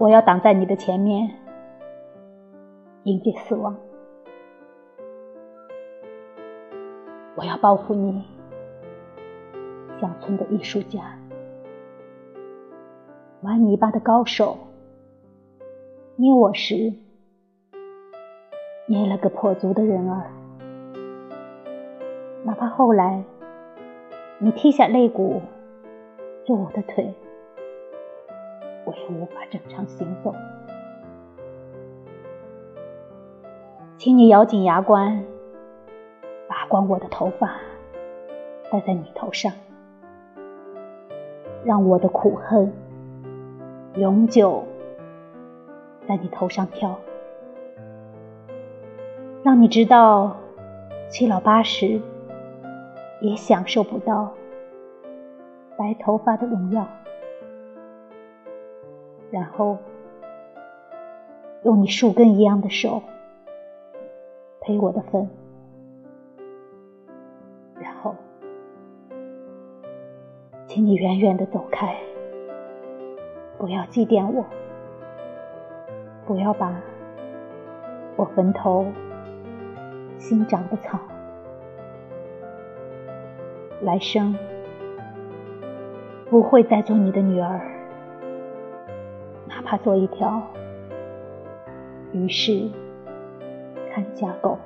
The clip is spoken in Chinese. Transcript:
我要挡在你的前面，迎接死亡。我要报复你，乡村的艺术家，玩泥巴的高手，捏我时捏了个跛足的人儿。哪怕后来你踢下肋骨做我的腿，我也无法正常行走。请你咬紧牙关。拔光我的头发，戴在你头上，让我的苦恨永久在你头上飘，让你知道七老八十也享受不到白头发的荣耀，然后用你树根一样的手陪我的坟。请你远远的走开，不要祭奠我，不要把我坟头新长的草，来生不会再做你的女儿，他做一条于是看家狗。